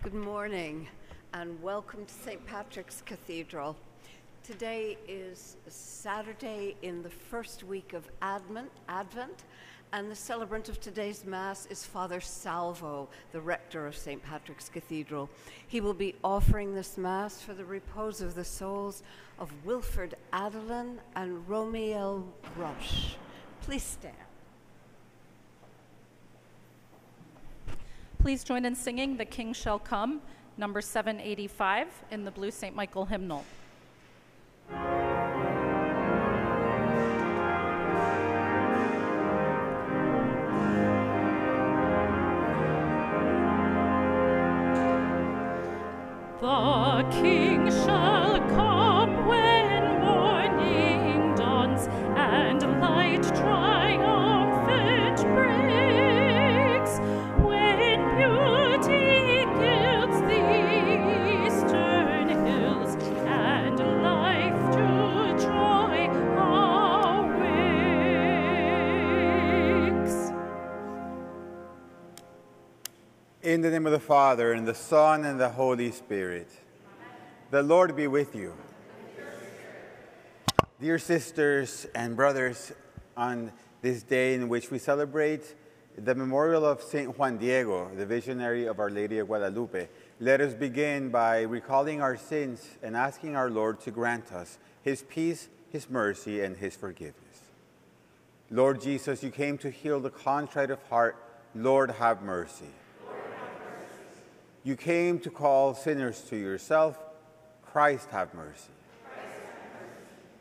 Good morning and welcome to St. Patrick's Cathedral. Today is Saturday in the first week of Advent, and the celebrant of today's Mass is Father Salvo, the rector of St. Patrick's Cathedral. He will be offering this Mass for the repose of the souls of Wilfred Adelin and Romiel Rush. Please stand. Please join in singing The King Shall Come, number 785 in the Blue St. Michael hymnal. In the name of the Father, and the Son, and the Holy Spirit. The Lord be with you. Dear sisters and brothers, on this day in which we celebrate the memorial of St. Juan Diego, the visionary of Our Lady of Guadalupe, let us begin by recalling our sins and asking our Lord to grant us his peace, his mercy, and his forgiveness. Lord Jesus, you came to heal the contrite of heart. Lord, have mercy. You came to call sinners to yourself. Christ, have mercy.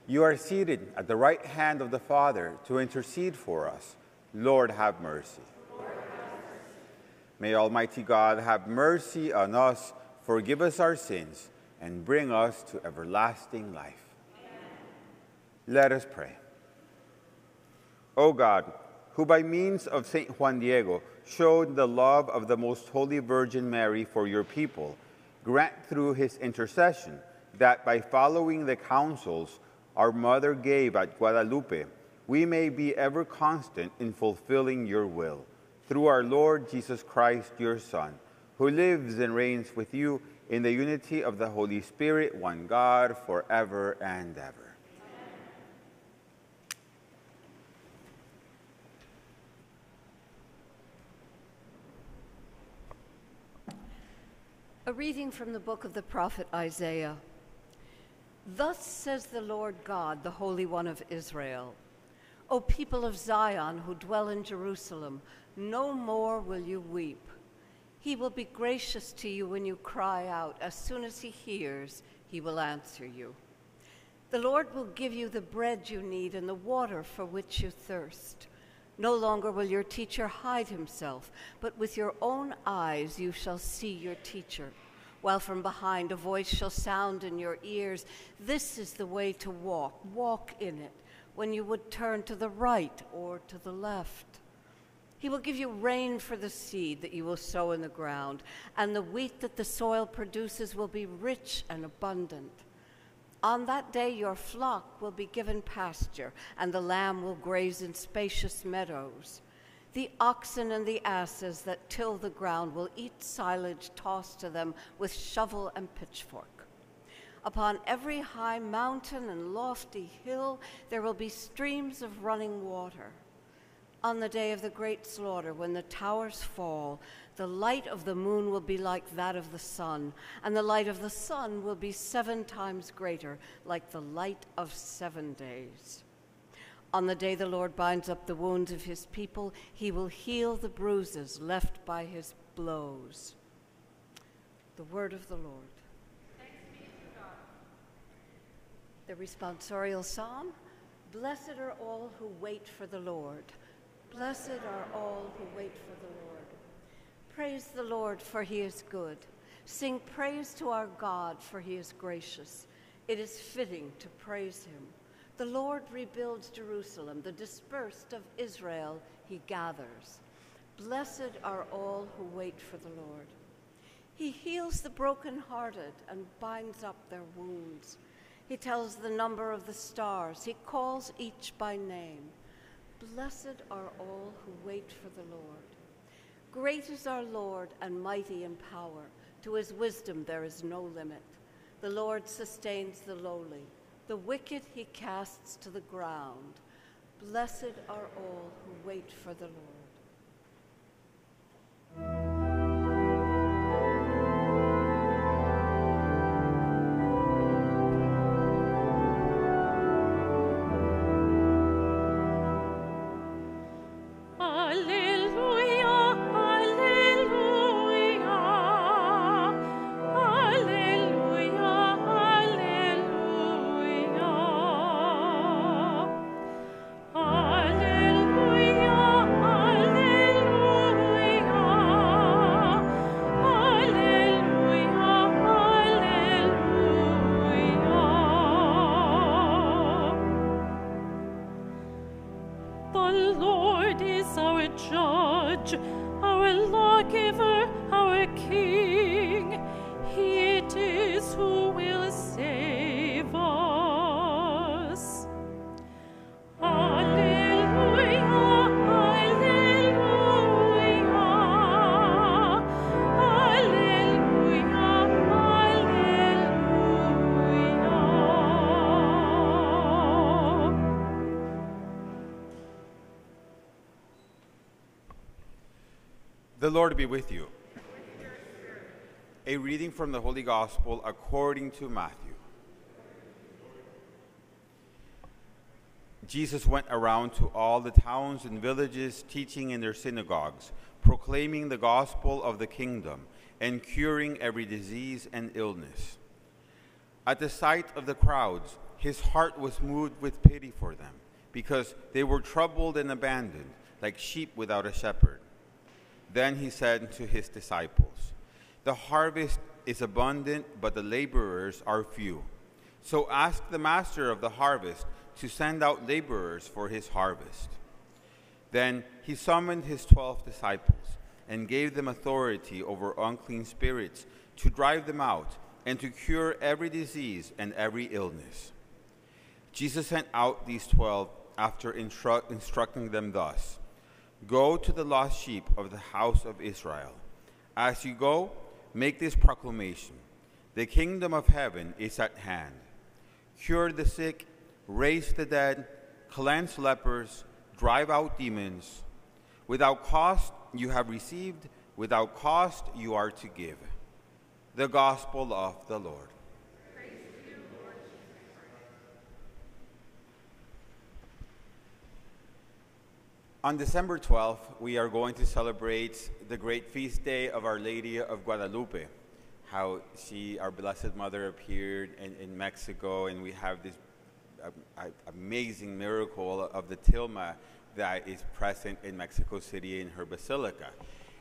You are seated at the right hand of the Father to intercede for us. Lord, have mercy. May Almighty God have mercy on us, forgive us our sins, and bring us to everlasting life. Let us pray. O God, who by means of St. Juan Diego showed the love of the Most Holy Virgin Mary for your people, grant through his intercession that by following the counsels our mother gave at Guadalupe, we may be ever constant in fulfilling your will. Through our Lord Jesus Christ, your Son, who lives and reigns with you in the unity of the Holy Spirit, one God, forever and ever. A reading from the book of the prophet Isaiah. Thus says the Lord God, the Holy One of Israel O people of Zion who dwell in Jerusalem, no more will you weep. He will be gracious to you when you cry out. As soon as he hears, he will answer you. The Lord will give you the bread you need and the water for which you thirst. No longer will your teacher hide himself, but with your own eyes you shall see your teacher. While from behind a voice shall sound in your ears, This is the way to walk, walk in it, when you would turn to the right or to the left. He will give you rain for the seed that you will sow in the ground, and the wheat that the soil produces will be rich and abundant. On that day, your flock will be given pasture, and the lamb will graze in spacious meadows. The oxen and the asses that till the ground will eat silage tossed to them with shovel and pitchfork. Upon every high mountain and lofty hill, there will be streams of running water. On the day of the great slaughter, when the towers fall, the light of the moon will be like that of the sun, and the light of the sun will be seven times greater, like the light of seven days. On the day the Lord binds up the wounds of his people, he will heal the bruises left by his blows. The word of the Lord. The responsorial psalm Blessed are all who wait for the Lord. Blessed are all who wait for the Lord. Praise the Lord, for he is good. Sing praise to our God, for he is gracious. It is fitting to praise him. The Lord rebuilds Jerusalem, the dispersed of Israel he gathers. Blessed are all who wait for the Lord. He heals the brokenhearted and binds up their wounds. He tells the number of the stars. He calls each by name. Blessed are all who wait for the Lord. Great is our Lord and mighty in power. To his wisdom there is no limit. The Lord sustains the lowly. The wicked he casts to the ground. Blessed are all who wait for the Lord. The Lord be with you. A reading from the Holy Gospel according to Matthew. Jesus went around to all the towns and villages, teaching in their synagogues, proclaiming the gospel of the kingdom, and curing every disease and illness. At the sight of the crowds, his heart was moved with pity for them, because they were troubled and abandoned, like sheep without a shepherd. Then he said to his disciples, The harvest is abundant, but the laborers are few. So ask the master of the harvest to send out laborers for his harvest. Then he summoned his twelve disciples and gave them authority over unclean spirits to drive them out and to cure every disease and every illness. Jesus sent out these twelve after instru- instructing them thus Go to the lost sheep of the house of Israel. As you go, make this proclamation The kingdom of heaven is at hand. Cure the sick, raise the dead, cleanse lepers, drive out demons. Without cost you have received, without cost you are to give. The gospel of the Lord. On December 12th, we are going to celebrate the great feast day of Our Lady of Guadalupe. How she, our Blessed Mother, appeared in, in Mexico, and we have this uh, amazing miracle of the tilma that is present in Mexico City in her basilica.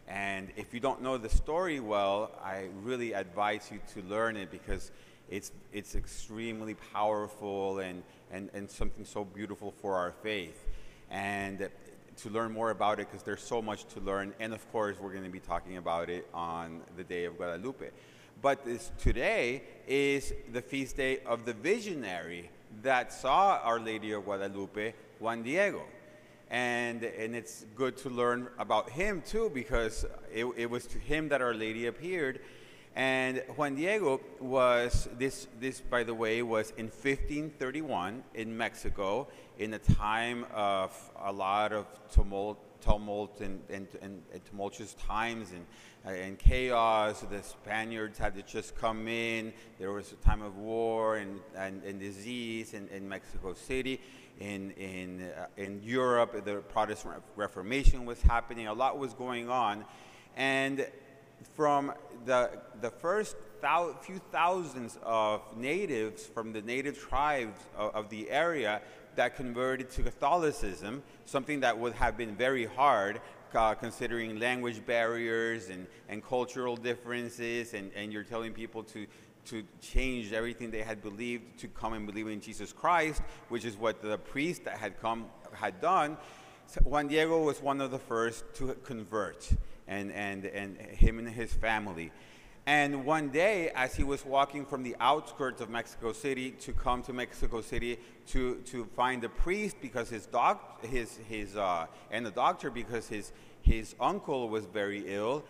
And if you don't know the story well, I really advise you to learn it because it's, it's extremely powerful and, and, and something so beautiful for our faith. And to learn more about it because there's so much to learn. And of course, we're going to be talking about it on the day of Guadalupe. But this today is the feast day of the visionary that saw Our Lady of Guadalupe, Juan Diego. And, and it's good to learn about him too because it, it was to him that Our Lady appeared. And Juan Diego was, this, this by the way, was in 1531 in Mexico in a time of a lot of tumult, tumult and, and, and, and tumultuous times and, uh, and chaos. The Spaniards had to just come in. There was a time of war and, and, and disease in, in Mexico City. In, in, uh, in Europe, the Protestant Reformation was happening. A lot was going on. And from the, the first thou, few thousands of natives from the native tribes of, of the area that converted to Catholicism, something that would have been very hard uh, considering language barriers and, and cultural differences, and, and you're telling people to, to change everything they had believed to come and believe in Jesus Christ, which is what the priest that had come had done. Juan Diego was one of the first to convert, and, and, and him and his family. And one day, as he was walking from the outskirts of Mexico City to come to Mexico City to, to find a priest because his doc, his, his, uh, and the doctor because his, his uncle was very ill,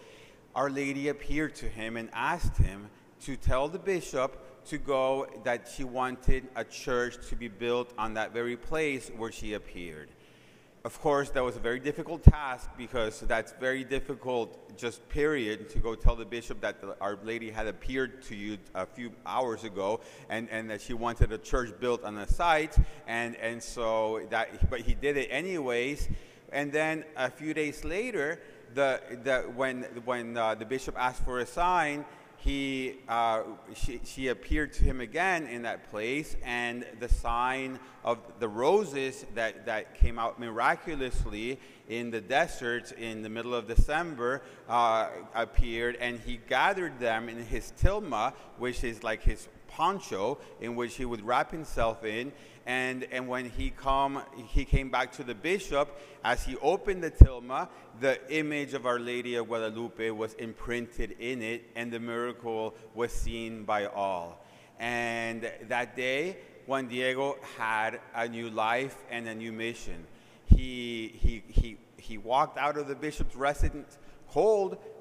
Our Lady appeared to him and asked him to tell the bishop to go that she wanted a church to be built on that very place where she appeared. Of course, that was a very difficult task because that's very difficult, just period, to go tell the bishop that the, Our Lady had appeared to you a few hours ago and, and that she wanted a church built on the site. And, and so that, but he did it anyways. And then a few days later, the, the, when, when uh, the bishop asked for a sign, he, uh, she, she appeared to him again in that place, and the sign of the roses that, that came out miraculously in the desert in the middle of December uh, appeared, and he gathered them in his tilma, which is like his poncho, in which he would wrap himself in, and, and when he, come, he came back to the bishop, as he opened the tilma, the image of Our Lady of Guadalupe was imprinted in it, and the miracle was seen by all. And that day, Juan Diego had a new life and a new mission. He, he, he, he walked out of the bishop's residence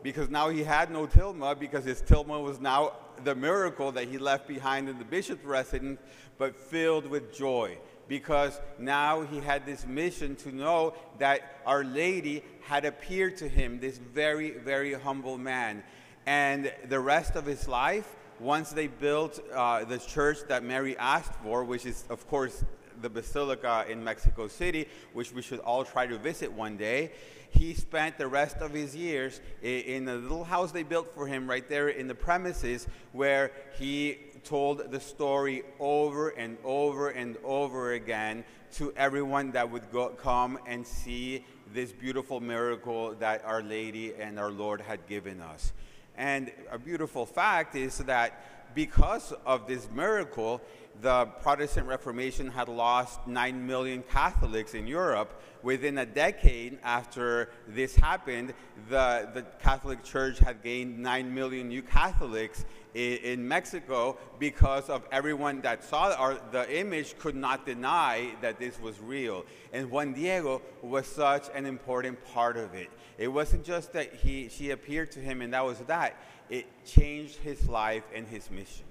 because now he had no tilma because his tilma was now the miracle that he left behind in the bishop's residence but filled with joy because now he had this mission to know that Our Lady had appeared to him, this very, very humble man. And the rest of his life, once they built uh, the church that Mary asked for, which is, of course, the Basilica in Mexico City, which we should all try to visit one day, he spent the rest of his years in a little house they built for him right there in the premises where he told the story over and over and over again to everyone that would go, come and see this beautiful miracle that Our Lady and our Lord had given us. And a beautiful fact is that because of this miracle, the Protestant Reformation had lost 9 million Catholics in Europe. Within a decade after this happened, the, the Catholic Church had gained 9 million new Catholics in, in Mexico because of everyone that saw the image could not deny that this was real. And Juan Diego was such an important part of it. It wasn't just that he, she appeared to him and that was that, it changed his life and his mission.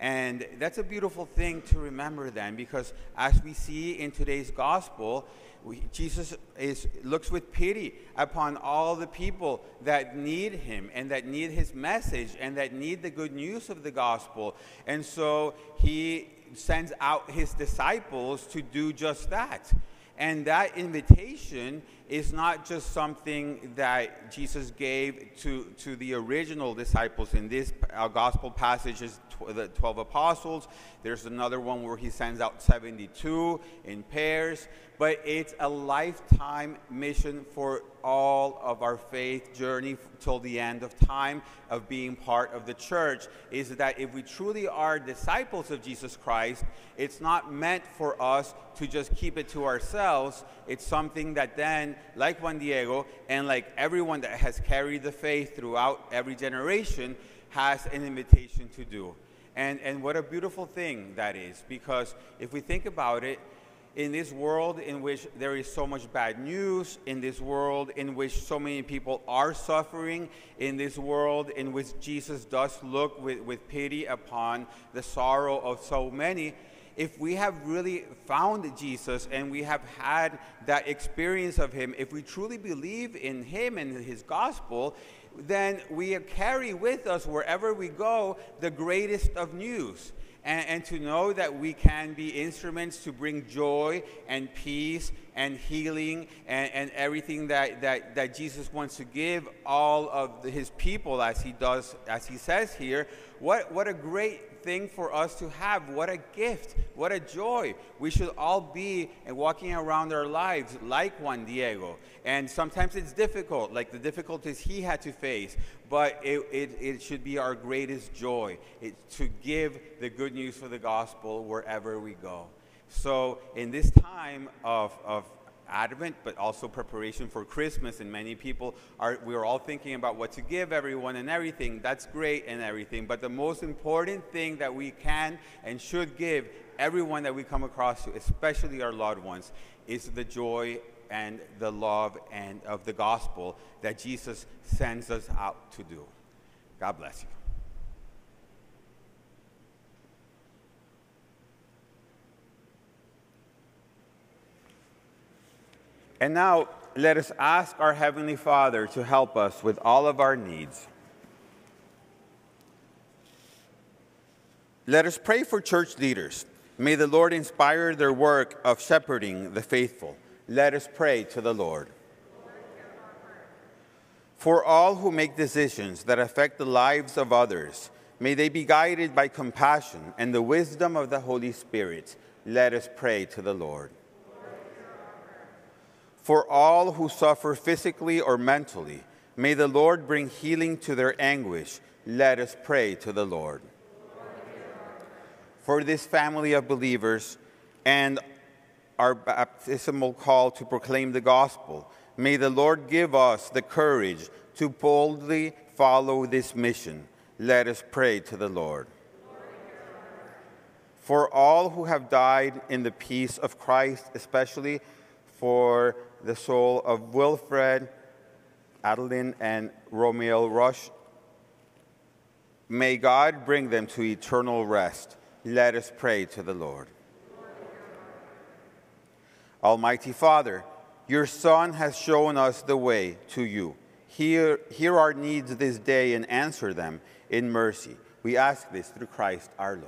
And that's a beautiful thing to remember then, because as we see in today's gospel, we, Jesus is, looks with pity upon all the people that need him and that need his message and that need the good news of the gospel. And so he sends out his disciples to do just that. And that invitation is not just something that Jesus gave to, to the original disciples in this gospel passage is tw- the 12 apostles. There's another one where he sends out 72 in pairs but it's a lifetime mission for all of our faith journey till the end of time of being part of the church is that if we truly are disciples of Jesus Christ, it's not meant for us to just keep it to ourselves. It's something that then, like Juan Diego and like everyone that has carried the faith throughout every generation, has an invitation to do. And, and what a beautiful thing that is, because if we think about it, in this world in which there is so much bad news, in this world in which so many people are suffering, in this world in which Jesus does look with, with pity upon the sorrow of so many, if we have really found Jesus and we have had that experience of Him, if we truly believe in Him and His gospel, then we carry with us wherever we go the greatest of news and, and, to know that we can be instruments to bring joy and peace and healing and, and everything that, that, that Jesus wants to give all of the, his people as he does, as he says here. What, what a great thing for us to have. What a gift. What a joy. We should all be eh, walking around our lives like Juan Diego. And sometimes it's difficult, like the difficulties he had to face. But it, it, it should be our greatest joy it, to give the good news for the gospel wherever we go. So, in this time of, of Advent, but also preparation for Christmas. And many people are, we're all thinking about what to give everyone and everything. That's great and everything. But the most important thing that we can and should give everyone that we come across to, especially our loved ones, is the joy and the love and of the gospel that Jesus sends us out to do. God bless you. And now let us ask our Heavenly Father to help us with all of our needs. Let us pray for church leaders. May the Lord inspire their work of shepherding the faithful. Let us pray to the Lord. For all who make decisions that affect the lives of others, may they be guided by compassion and the wisdom of the Holy Spirit. Let us pray to the Lord. For all who suffer physically or mentally, may the Lord bring healing to their anguish. Let us pray to the Lord. For this family of believers and our baptismal call to proclaim the gospel, may the Lord give us the courage to boldly follow this mission. Let us pray to the Lord. For all who have died in the peace of Christ, especially for the soul of Wilfred, Adeline, and Romeo Rush. May God bring them to eternal rest. Let us pray to the Lord. Almighty Father, your Son has shown us the way to you. Hear, hear our needs this day and answer them in mercy. We ask this through Christ our Lord.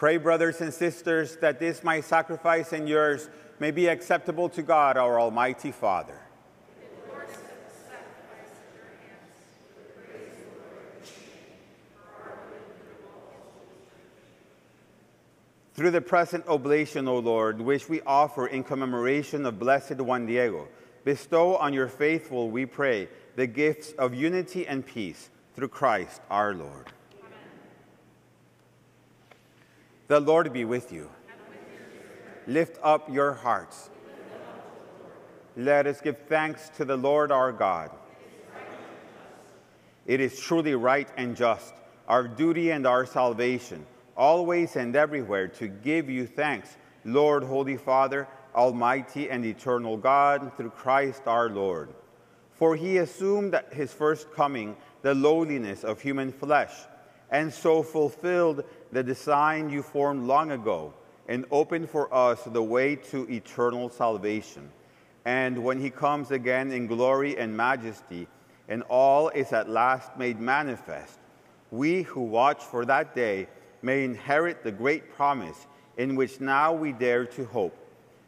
Pray, brothers and sisters, that this my sacrifice and yours may be acceptable to God, our Almighty Father. Through the present oblation, O Lord, which we offer in commemoration of Blessed Juan Diego, bestow on your faithful, we pray, the gifts of unity and peace through Christ our Lord. The Lord be with you. Lift up your hearts. Let us give thanks to the Lord our God. It is truly right and just, our duty and our salvation, always and everywhere to give you thanks, Lord, Holy Father, Almighty and eternal God, through Christ our Lord. For he assumed at his first coming the lowliness of human flesh, and so fulfilled the design you formed long ago and opened for us the way to eternal salvation. And when he comes again in glory and majesty, and all is at last made manifest, we who watch for that day may inherit the great promise in which now we dare to hope.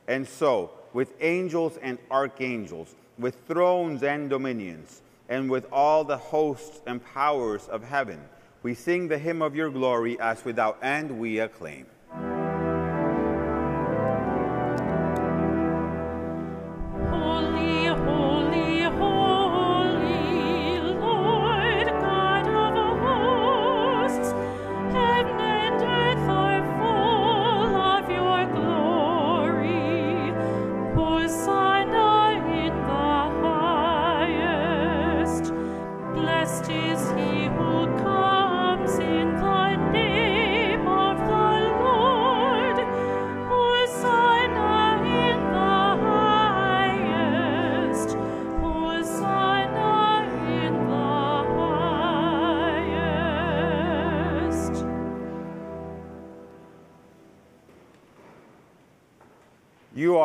And so, with angels and archangels, with thrones and dominions, and with all the hosts and powers of heaven, we sing the hymn of your glory as without end we acclaim.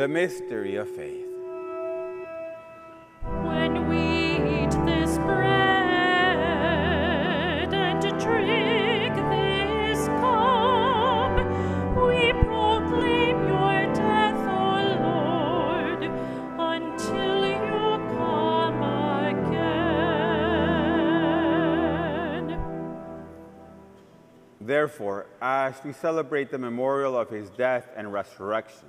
The mystery of faith. When we eat this bread and drink this cup, we proclaim your death, O Lord, until you come again. Therefore, as we celebrate the memorial of his death and resurrection,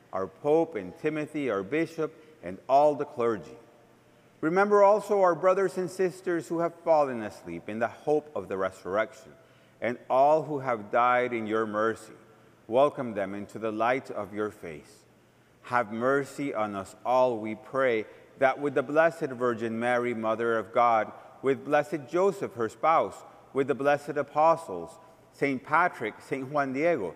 our Pope, and Timothy, our Bishop, and all the clergy. Remember also our brothers and sisters who have fallen asleep in the hope of the resurrection, and all who have died in your mercy. Welcome them into the light of your face. Have mercy on us all, we pray, that with the Blessed Virgin Mary, Mother of God, with blessed Joseph, her spouse, with the blessed apostles, St. Patrick, St. Juan Diego,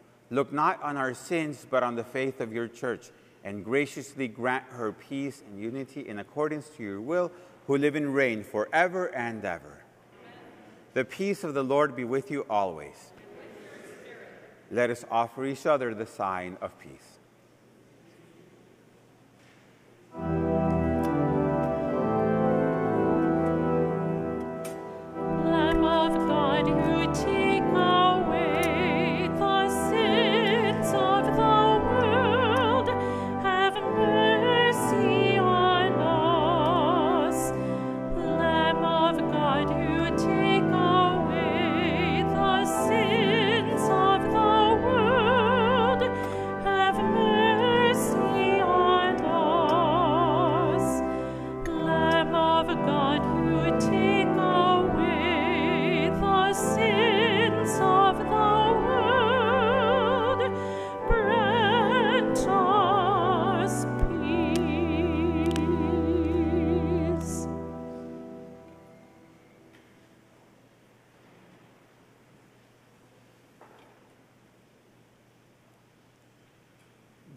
Look not on our sins, but on the faith of your church, and graciously grant her peace and unity in accordance to your will, who live and reign forever and ever. The peace of the Lord be with you always. Let us offer each other the sign of peace.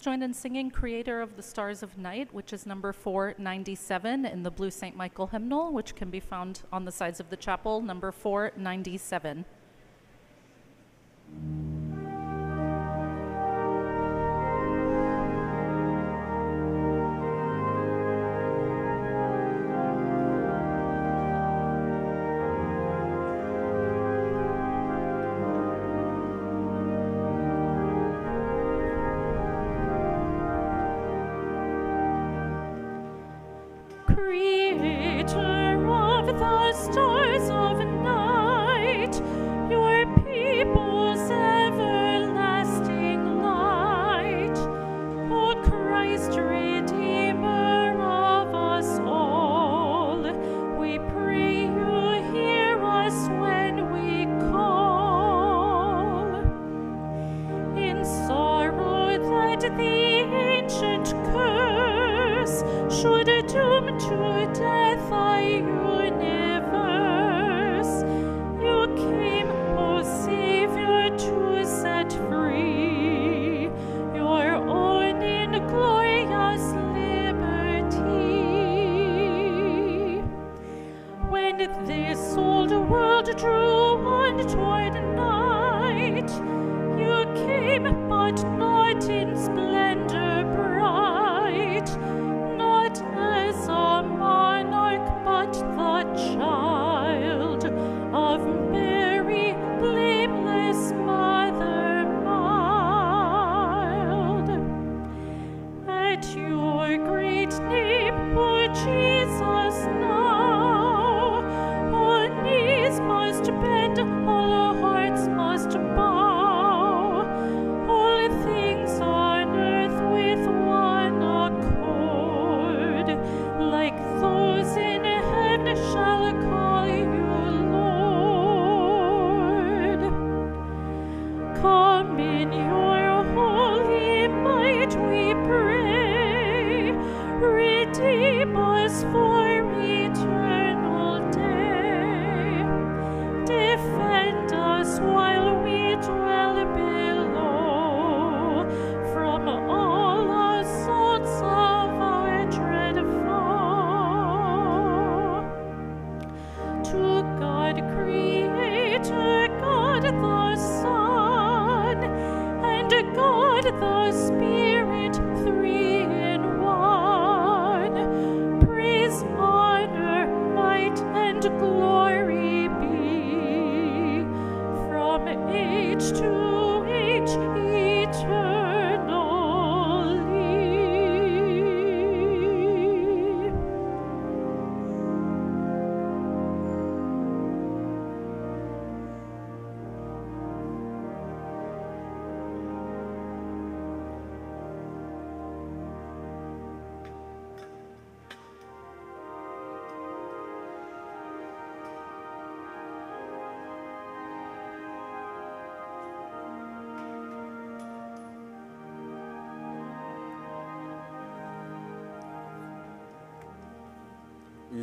Please join in singing Creator of the Stars of Night, which is number 497 in the Blue St. Michael hymnal, which can be found on the sides of the chapel, number 497.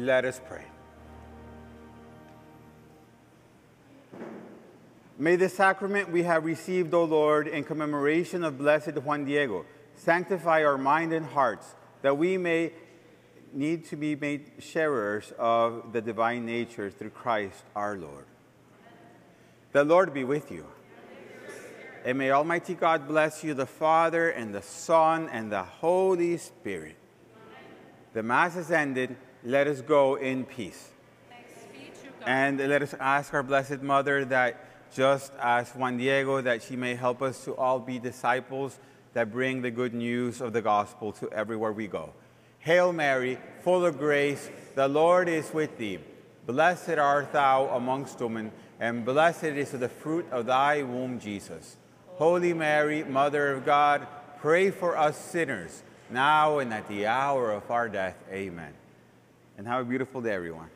Let us pray. May the sacrament we have received, O Lord, in commemoration of blessed Juan Diego, sanctify our mind and hearts, that we may need to be made sharers of the divine nature through Christ our Lord. The Lord be with you. And may Almighty God bless you, the Father, and the Son, and the Holy Spirit. The Mass is ended. Let us go in peace. And let us ask our Blessed Mother that just as Juan Diego, that she may help us to all be disciples that bring the good news of the gospel to everywhere we go. Hail Mary, full of grace, the Lord is with thee. Blessed art thou amongst women, and blessed is the fruit of thy womb, Jesus. Holy Mary, Mother of God, pray for us sinners, now and at the hour of our death. Amen. And have a beautiful day, everyone.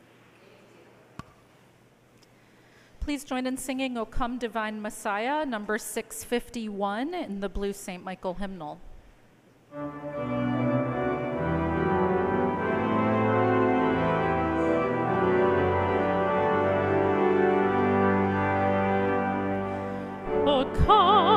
Please join in singing O Come Divine Messiah, number 651 in the Blue St. Michael hymnal. O come,